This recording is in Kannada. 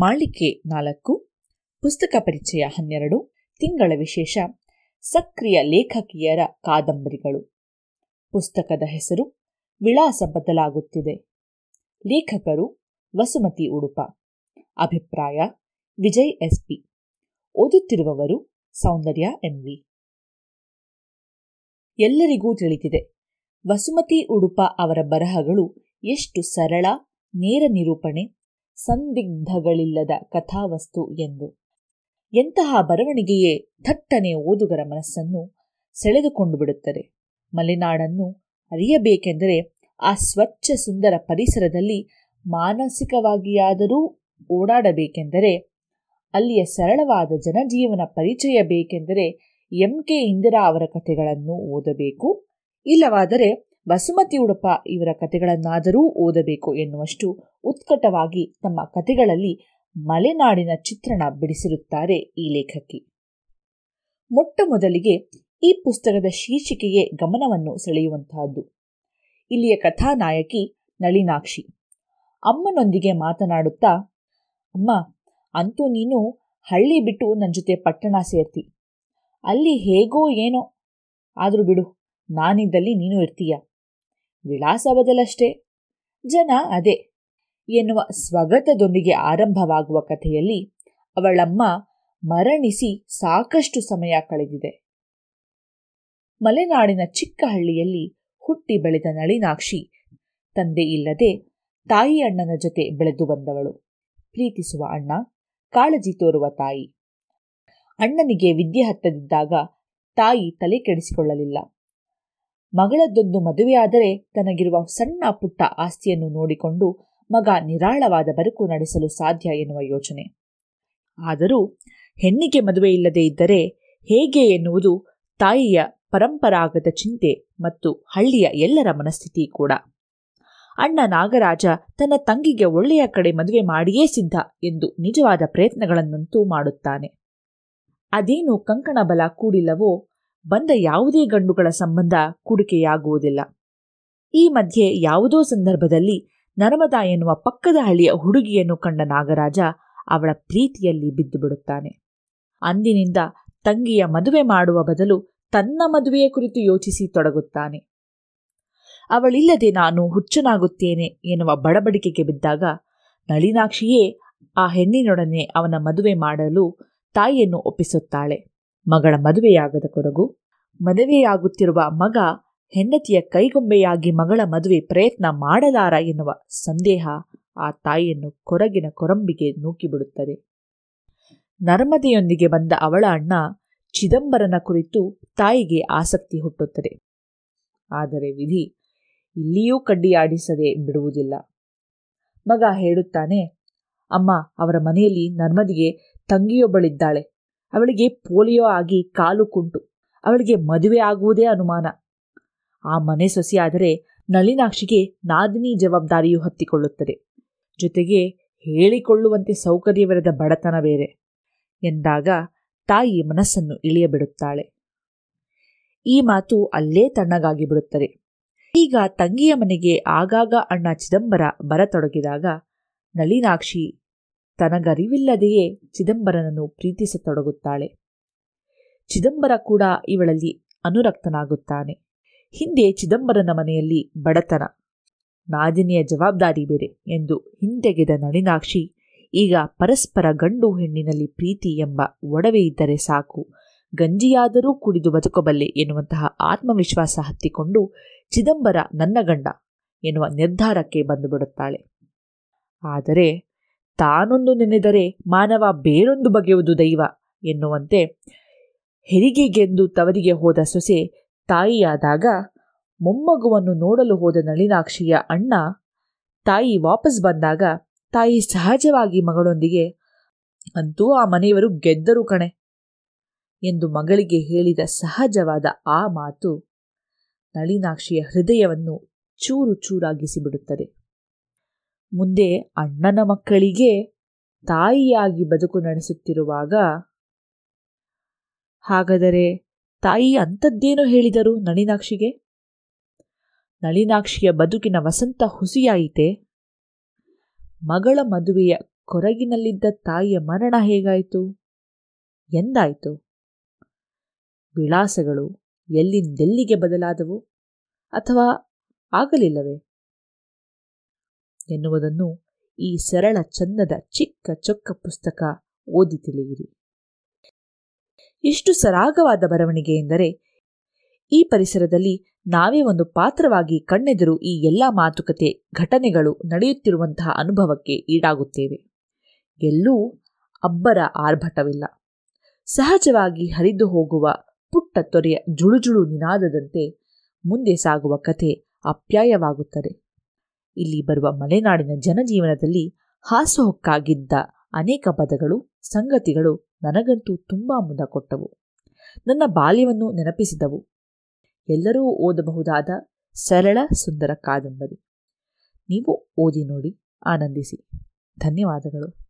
ಮಾಳಿಕೆ ನಾಲ್ಕು, ಪುಸ್ತಕ ಪರಿಚಯ ಹನ್ನೆರಡು, ತಿಂಗಳ ವಿಶೇಷ, ಸಕ್ರಿಯ ಲೇಖಕಿಯರ ಕಾದಂಬರಿಗಳು. ಪುಸ್ತಕದ ಹೆಸರು ವಿಳಾಸ ಬದಲಾಗುತ್ತಿದೆ. ಲೇಖಕರು ವಸುಮತಿ ಉಡುಪ. ಅಭಿಪ್ರಾಯ, ವಿಜಯ್ ಎಸ್ಪಿ. ಓದುತ್ತಿರುವವರು ಸೌಂದರ್ಯ ಎಂವಿ ಎಲ್ಲರಿಗೂ ತಿಳಿದಿದೆ, ವಸುಮತಿ ಉಡುಪ ಅವರ ಬರಹಗಳು ಎಷ್ಟು ಸರಳ, ನೇರ ನಿರೂಪಣೆ ಸಂದಿಗ್ಧಗಳಿಲ್ಲದ ಕಥಾವಸ್ತು ಎಂದು. ಎಂತಹ ಬರವಣಿಗೆಯೇ ಥಟ್ಟನೆ ಓದುಗರ ಮನಸ್ಸನ್ನು ಸೆಳೆದುಕೊಂಡು ಬಿಡುತ್ತದೆ. ಮಲೆನಾಡನ್ನು ಅರಿಯಬೇಕೆಂದರೆ ಆ ಸ್ವಚ್ಛ ಸುಂದರ ಪರಿಸರದಲ್ಲಿ ಮಾನಸಿಕವಾಗಿಯಾದರೂ ಓಡಾಡಬೇಕೆಂದರೆ, ಅಲ್ಲಿಯ ಸರಳವಾದ ಜನಜೀವನ ಪರಿಚಯ ಬೇಕೆಂದರೆ ಎಂ ಕೆ ಇಂದಿರಾ ಅವರ ಕಥೆಗಳನ್ನು ಓದಬೇಕು? ಇಲ್ಲವಾದರೆ ಬಸುಮತಿ ಉಡುಪ ಇವರ ಕಥೆಗಳನ್ನಾದರೂ ಓದಬೇಕು ಎನ್ನುವಷ್ಟು ಉತ್ಕಟವಾಗಿ ತಮ್ಮ ಕಥೆಗಳಲ್ಲಿ ಮಲೆನಾಡಿನ ಚಿತ್ರಣ ಬಿಡಿಸಿರುತ್ತಾರೆ ಈ ಲೇಖಕಿ. ಮೊಟ್ಟ ಮೊದಲಿಗೆ ಈ ಪುಸ್ತಕದ ಶೀರ್ಷಿಕೆಗೆ ಗಮನವನ್ನು ಸೆಳೆಯುವಂತಹದ್ದು. ಇಲ್ಲಿಯ ಕಥಾನಾಯಕಿ ನಳಿನಾಕ್ಷಿ. ಅಮ್ಮನೊಂದಿಗೆ ಮಾತನಾಡುತ್ತಾ, ಅಮ್ಮ, ಅಂತೂ ನೀನು ಹಳ್ಳಿ ಬಿಟ್ಟು ನನ್ನ ಜೊತೆ ಪಟ್ಟಣ ಸೇರ್ತಿ. ಅಲ್ಲಿ ಹೇಗೋ ಏನೋ. ಆದರೂ ಬಿಡು, ನಾನಿದ್ದಲ್ಲಿ ನೀನು ಇರ್ತೀಯ. ವಿಳಾಸ ಬದಲಷ್ಟೇ. ಜನ ಅದೇ. ಎನ್ನುವ ಸ್ವಗತದೊಂದಿಗೆ ಆರಂಭವಾಗುವ ಕಥೆಯಲ್ಲಿ ಅವಳಮ್ಮ ಮರಣಿಸಿ ಸಾಕಷ್ಟು ಸಮಯ ಕಳೆದಿದೆ. ಮಲೆನಾಡಿನ ಚಿಕ್ಕ ಹಳ್ಳಿಯಲ್ಲಿ ಹುಟ್ಟಿ ಬೆಳೆದ ನಳಿನಾಕ್ಷಿ ತಂದೆ ಇಲ್ಲದೆ ತಾಯಿ ಅಣ್ಣನ ಜೊತೆ ಬೆಳೆದು ಬಂದವಳು. ಪ್ರೀತಿಸುವ ಅಣ್ಣ, ಕಾಳಜಿ ತೋರುವ ತಾಯಿ. ಅಣ್ಣನಿಗೆ ವಿದ್ಯೆ ಹತ್ತದಿದ್ದಾಗ ತಾಯಿ ತಲೆ ಕೆಡಿಸಿಕೊಳ್ಳಲಿಲ್ಲ. ಮಗಳದ್ದೊಂದು ಮದುವೆಯಾದರೆ ತನಗಿರುವ ಸಣ್ಣ ಪುಟ್ಟ ಆಸ್ತಿಯನ್ನು ನೋಡಿಕೊಂಡು ಮಗ ನಿರಾಳವಾದ ಬದುಕು ನಡೆಸಲು ಸಾಧ್ಯ ಎನ್ನುವ ಯೋಚನೆ. ಆದರೂ ಹೆಣ್ಣಿಗೆ ಮದುವೆ ಇಲ್ಲದೇ ಇದ್ದರೆ ಹೇಗೆ ಎನ್ನುವುದು ತಾಯಿಯ ಪರಂಪರಾಗತ ಚಿಂತೆ ಮತ್ತು ಹಳ್ಳಿಯ ಎಲ್ಲರ ಮನಸ್ಥಿತಿ ಕೂಡ. ಅಣ್ಣ ನಾಗರಾಜ ತನ್ನ ತಂಗಿಗೆ ಒಳ್ಳೆಯ ಕಡೆ ಮದುವೆ ಮಾಡಿಯೇ ಸಿದ್ಧ ಎಂದು ನಿಜವಾದ ಪ್ರಯತ್ನಗಳನ್ನಂತೂ ಮಾಡುತ್ತಾನೆ. ಅದೇನು ಕಂಕಣ ಬಲ ಕೂಡಿಲ್ಲವೋ, ಬಂದ ಯಾವುದೇ ಗಂಡುಗಳ ಸಂಬಂಧ ಕುಡಿಕೆಯಾಗುವುದಿಲ್ಲ. ಈ ಮಧ್ಯೆ ಯಾವುದೋ ಸಂದರ್ಭದಲ್ಲಿ ನರ್ಮದಾ ಎನ್ನುವ ಪಕ್ಕದ ಹಳ್ಳಿಯ ಹುಡುಗಿಯನ್ನು ಕಂಡ ನಾಗರಾಜ ಅವಳ ಪ್ರೀತಿಯಲ್ಲಿ ಬಿದ್ದು ಬಿಡುತ್ತಾನೆ ಅಂದಿನಿಂದ ತಂಗಿಯ ಮದುವೆ ಮಾಡುವ ಬದಲು ತನ್ನ ಮದುವೆಯ ಕುರಿತು ಯೋಚಿಸಿ ತೊಡಗುತ್ತಾನೆ. ಅವಳಿಲ್ಲದೆ ನಾನು ಹುಚ್ಚನಾಗುತ್ತೇನೆ ಎನ್ನುವ ಬಡಬಡಿಕೆಗೆ ಬಿದ್ದಾಗ ನಳಿನಾಕ್ಷಿಯೇ ಆ ಹೆಣ್ಣಿನೊಡನೆ ಅವನ ಮದುವೆ ಮಾಡಲು ತಾಯಿಯನ್ನು ಒಪ್ಪಿಸುತ್ತಾಳೆ. ಮಗಳ ಮದುವೆಯಾಗದ ಕೊರಗು ಮದುವೆಯಾಗುತ್ತಿರುವ ಮಗ ಹೆಂಡತಿಯ ಕೈಗೊಂಬೆಯಾಗಿ ಮಗಳ ಮದುವೆ ಪ್ರಯತ್ನ ಮಾಡಲಾರ ಎನ್ನುವ ಸಂದೇಹ ಆ ತಾಯಿಯನ್ನು ಕೊರಗಿನ ಕೊರಂಬಿಗೆ ನೂಕಿಬಿಡುತ್ತದೆ. ನರ್ಮದೆಯೊಂದಿಗೆ ಬಂದ ಅವಳ ಅಣ್ಣ ಚಿದಂಬರನ ಕುರಿತು ತಾಯಿಗೆ ಆಸಕ್ತಿ ಹುಟ್ಟುತ್ತದೆ. ಆದರೆ ವಿಧಿ ಇಲ್ಲಿಯೂ ಕಡ್ಡಿಯಾಡಿಸದೆ ಬಿಡುವುದಿಲ್ಲ. ಮಗ ಹೇಳುತ್ತಾನೆ, ಅಮ್ಮ, ಅವರ ಮನೆಯಲ್ಲಿ ನರ್ಮದಿಗೆ ತಂಗಿಯೊಬ್ಬಳಿದ್ದಾಳೆ. ಅವಳಿಗೆ ಪೋಲಿಯೋ ಆಗಿ ಕಾಲು ಕುಂಟು. ಅವಳಿಗೆ ಮದುವೆ ಆಗುವುದೇ ಅನುಮಾನ. ಆ ಮನೆ ಸೊಸೆಯಾದರೆ ನಳಿನಾಕ್ಷಿಗೆ ನಾದಿನಿ ಜವಾಬ್ದಾರಿಯು ಹತ್ತಿಕೊಳ್ಳುತ್ತದೆ. ಜೊತೆಗೆ ಹೇಳಿಕೊಳ್ಳುವಂತೆ ಸೌಕರ್ಯವಿರದ ಬಡತನ ಬೇರೆ. ಎಂದಾಗ ತಾಯಿ ಮನಸ್ಸನ್ನು ಇಳಿಯಬಿಡುತ್ತಾಳೆ. ಈ ಮಾತು ಅಲ್ಲೇ ತಣ್ಣಗಾಗಿ ಬಿಡುತ್ತದೆ. ಈಗ ತಂಗಿಯ ಮನೆಗೆ ಆಗಾಗ ಅಣ್ಣ ಚಿದಂಬರ ಬರತೊಡಗಿದಾಗ ನಳಿನಾಕ್ಷಿ ತನಗರಿವಿಲ್ಲದೆಯೇ ಚಿದಂಬರನನ್ನು ಪ್ರೀತಿಸತೊಡಗುತ್ತಾಳೆ. ಚಿದಂಬರ ಕೂಡ ಇವಳಲ್ಲಿ ಅನುರಕ್ತನಾಗುತ್ತಾನೆ. ಹಿಂದೆ ಚಿದಂಬರನ ಮನೆಯಲ್ಲಿ ಬಡತನ. ನಾದಿನಿಯ ಜವಾಬ್ದಾರಿ ಬೇರೆ ಎಂದು ಹಿಂದೆಗೆದ ನಳಿನಾಕ್ಷಿ, ಈಗ ಪರಸ್ಪರ ಗಂಡು ಹೆಣ್ಣಿನಲ್ಲಿ ಪ್ರೀತಿ ಎಂಬ ಒಡವೆ ಇದ್ದರೆ ಸಾಕು. ಗಂಜಿಯಾದರೂ ಕುಡಿದು ಬದುಕಬಲ್ಲೆ ಎನ್ನುವಂತಹ ಆತ್ಮವಿಶ್ವಾಸ ಹತ್ತಿಕೊಂಡು ಚಿದಂಬರ ನನ್ನ ಗಂಡ ಎನ್ನುವ ನಿರ್ಧಾರಕ್ಕೆ ಬಂದುಬಿಡುತ್ತಾಳೆ. ಆದರೆ ತಾನೊಂದು ನೆನೆದರೆ ಮಾನವ ಬೇರೊಂದು ಬಗೆಯುವುದು ದೈವ ಎನ್ನುವಂತೆ ಹೆರಿಗೆಗೆಂದು ತವರಿಗೆ ಹೋದ ಸೊಸೆ ತಾಯಿಯಾದಾಗ ಮೊಮ್ಮಗುವನ್ನು ನೋಡಲು ಹೋದ ನಳಿನಾಕ್ಷಿಯ ಅಣ್ಣ ತಾಯಿ ವಾಪಸ್ ಬಂದಾಗ ತಾಯಿ ಸಹಜವಾಗಿ ಮಗಳೊಂದಿಗೆ, ಅಂತೂ ಆ ಮನೆಯವರು ಗೆದ್ದರು ಕಣೆ ಎಂದು ಮಗಳಿಗೆ ಹೇಳಿದ ಸಹಜವಾದ ಆ ಮಾತು ನಳಿನಾಕ್ಷಿಯ ಹೃದಯವನ್ನು ಚೂರು ಚೂರಾಗಿಸಿಬಿಡುತ್ತದೆ. ಮುಂದೆ ಅಣ್ಣನ ಮಕ್ಕಳಿಗೆ ತಾಯಿಯಾಗಿ ಬದುಕು ನಡೆಸುತ್ತಿರುವಾಗ, ಹಾಗಾದರೆ ತಾಯಿ ಅಂಥದ್ದೇನು ಹೇಳಿದರು ನಳಿನಾಕ್ಷಿಗೆ. ನಳಿನಾಕ್ಷಿಯ ಬದುಕಿನ ವಸಂತ ಹುಸಿಯಾಯಿತೆ? ಮಗಳ ಮದುವೆಯ ಕೊರಗಿನಲ್ಲಿದ್ದ ತಾಯಿಯ ಮರಣ ಹೇಗಾಯಿತು? ಎಂದಾಯಿತು? ವಿಳಾಸಗಳು ಎಲ್ಲಿಂದೆಲ್ಲಿಗೆ ಬದಲಾದವು? ಅಥವಾ ಆಗಲಿಲ್ಲವೇ? ಎನ್ನುವುದನ್ನು ಈ ಸರಳ ಚಂದದ ಚಿಕ್ಕ ಚೊಕ್ಕ ಪುಸ್ತಕ ಓದಿ ತಿಳಿಯಿರಿ. ಎಷ್ಟು ಸರಾಗವಾದ ಬರವಣಿಗೆ ಎಂದರೆ, ಈ ಪರಿಸರದಲ್ಲಿ ನಾವೇ ಒಂದು ಪಾತ್ರವಾಗಿ ಕಣ್ಣೆದುರು ಈ ಎಲ್ಲ ಮಾತುಕತೆ, ಘಟನೆಗಳು ನಡೆಯುತ್ತಿರುವಂತಹ ಅನುಭವಕ್ಕೆ ಈಡಾಗುತ್ತೇವೆ. ಎಲ್ಲೂ ಅಬ್ಬರ ಆರ್ಭಟವಿಲ್ಲ. ಸಹಜವಾಗಿ ಹರಿದು ಹೋಗುವ ಪುಟ್ಟ ತೊರೆಯ ಜುಳುಜುಳು ನಿನಾದದಂತೆ ಮುಂದೆ ಸಾಗುವ ಕಥೆ ಅಪ್ಯಾಯವಾಗುತ್ತದೆ. ಇಲ್ಲಿ ಬರುವ ಮಲೆನಾಡಿನ ಜನಜೀವನದಲ್ಲಿ ಹಾಸುಹೊಕ್ಕಾಗಿದ್ದ ಅನೇಕ ಪದಗಳು, ಸಂಗತಿಗಳು ನನಗಂತೂ ತುಂಬಾ ಮುದ ಕೊಟ್ಟವು. ನನ್ನ ಬಾಲ್ಯವನ್ನು ನೆನಪಿಸಿದವು. ಎಲ್ಲರೂ ಓದಬಹುದಾದ ಸರಳ ಸುಂದರ ಕಾದಂಬರಿ. ನೀವು ಓದಿ ನೋಡಿ, ಆನಂದಿಸಿ. ಧನ್ಯವಾದಗಳು.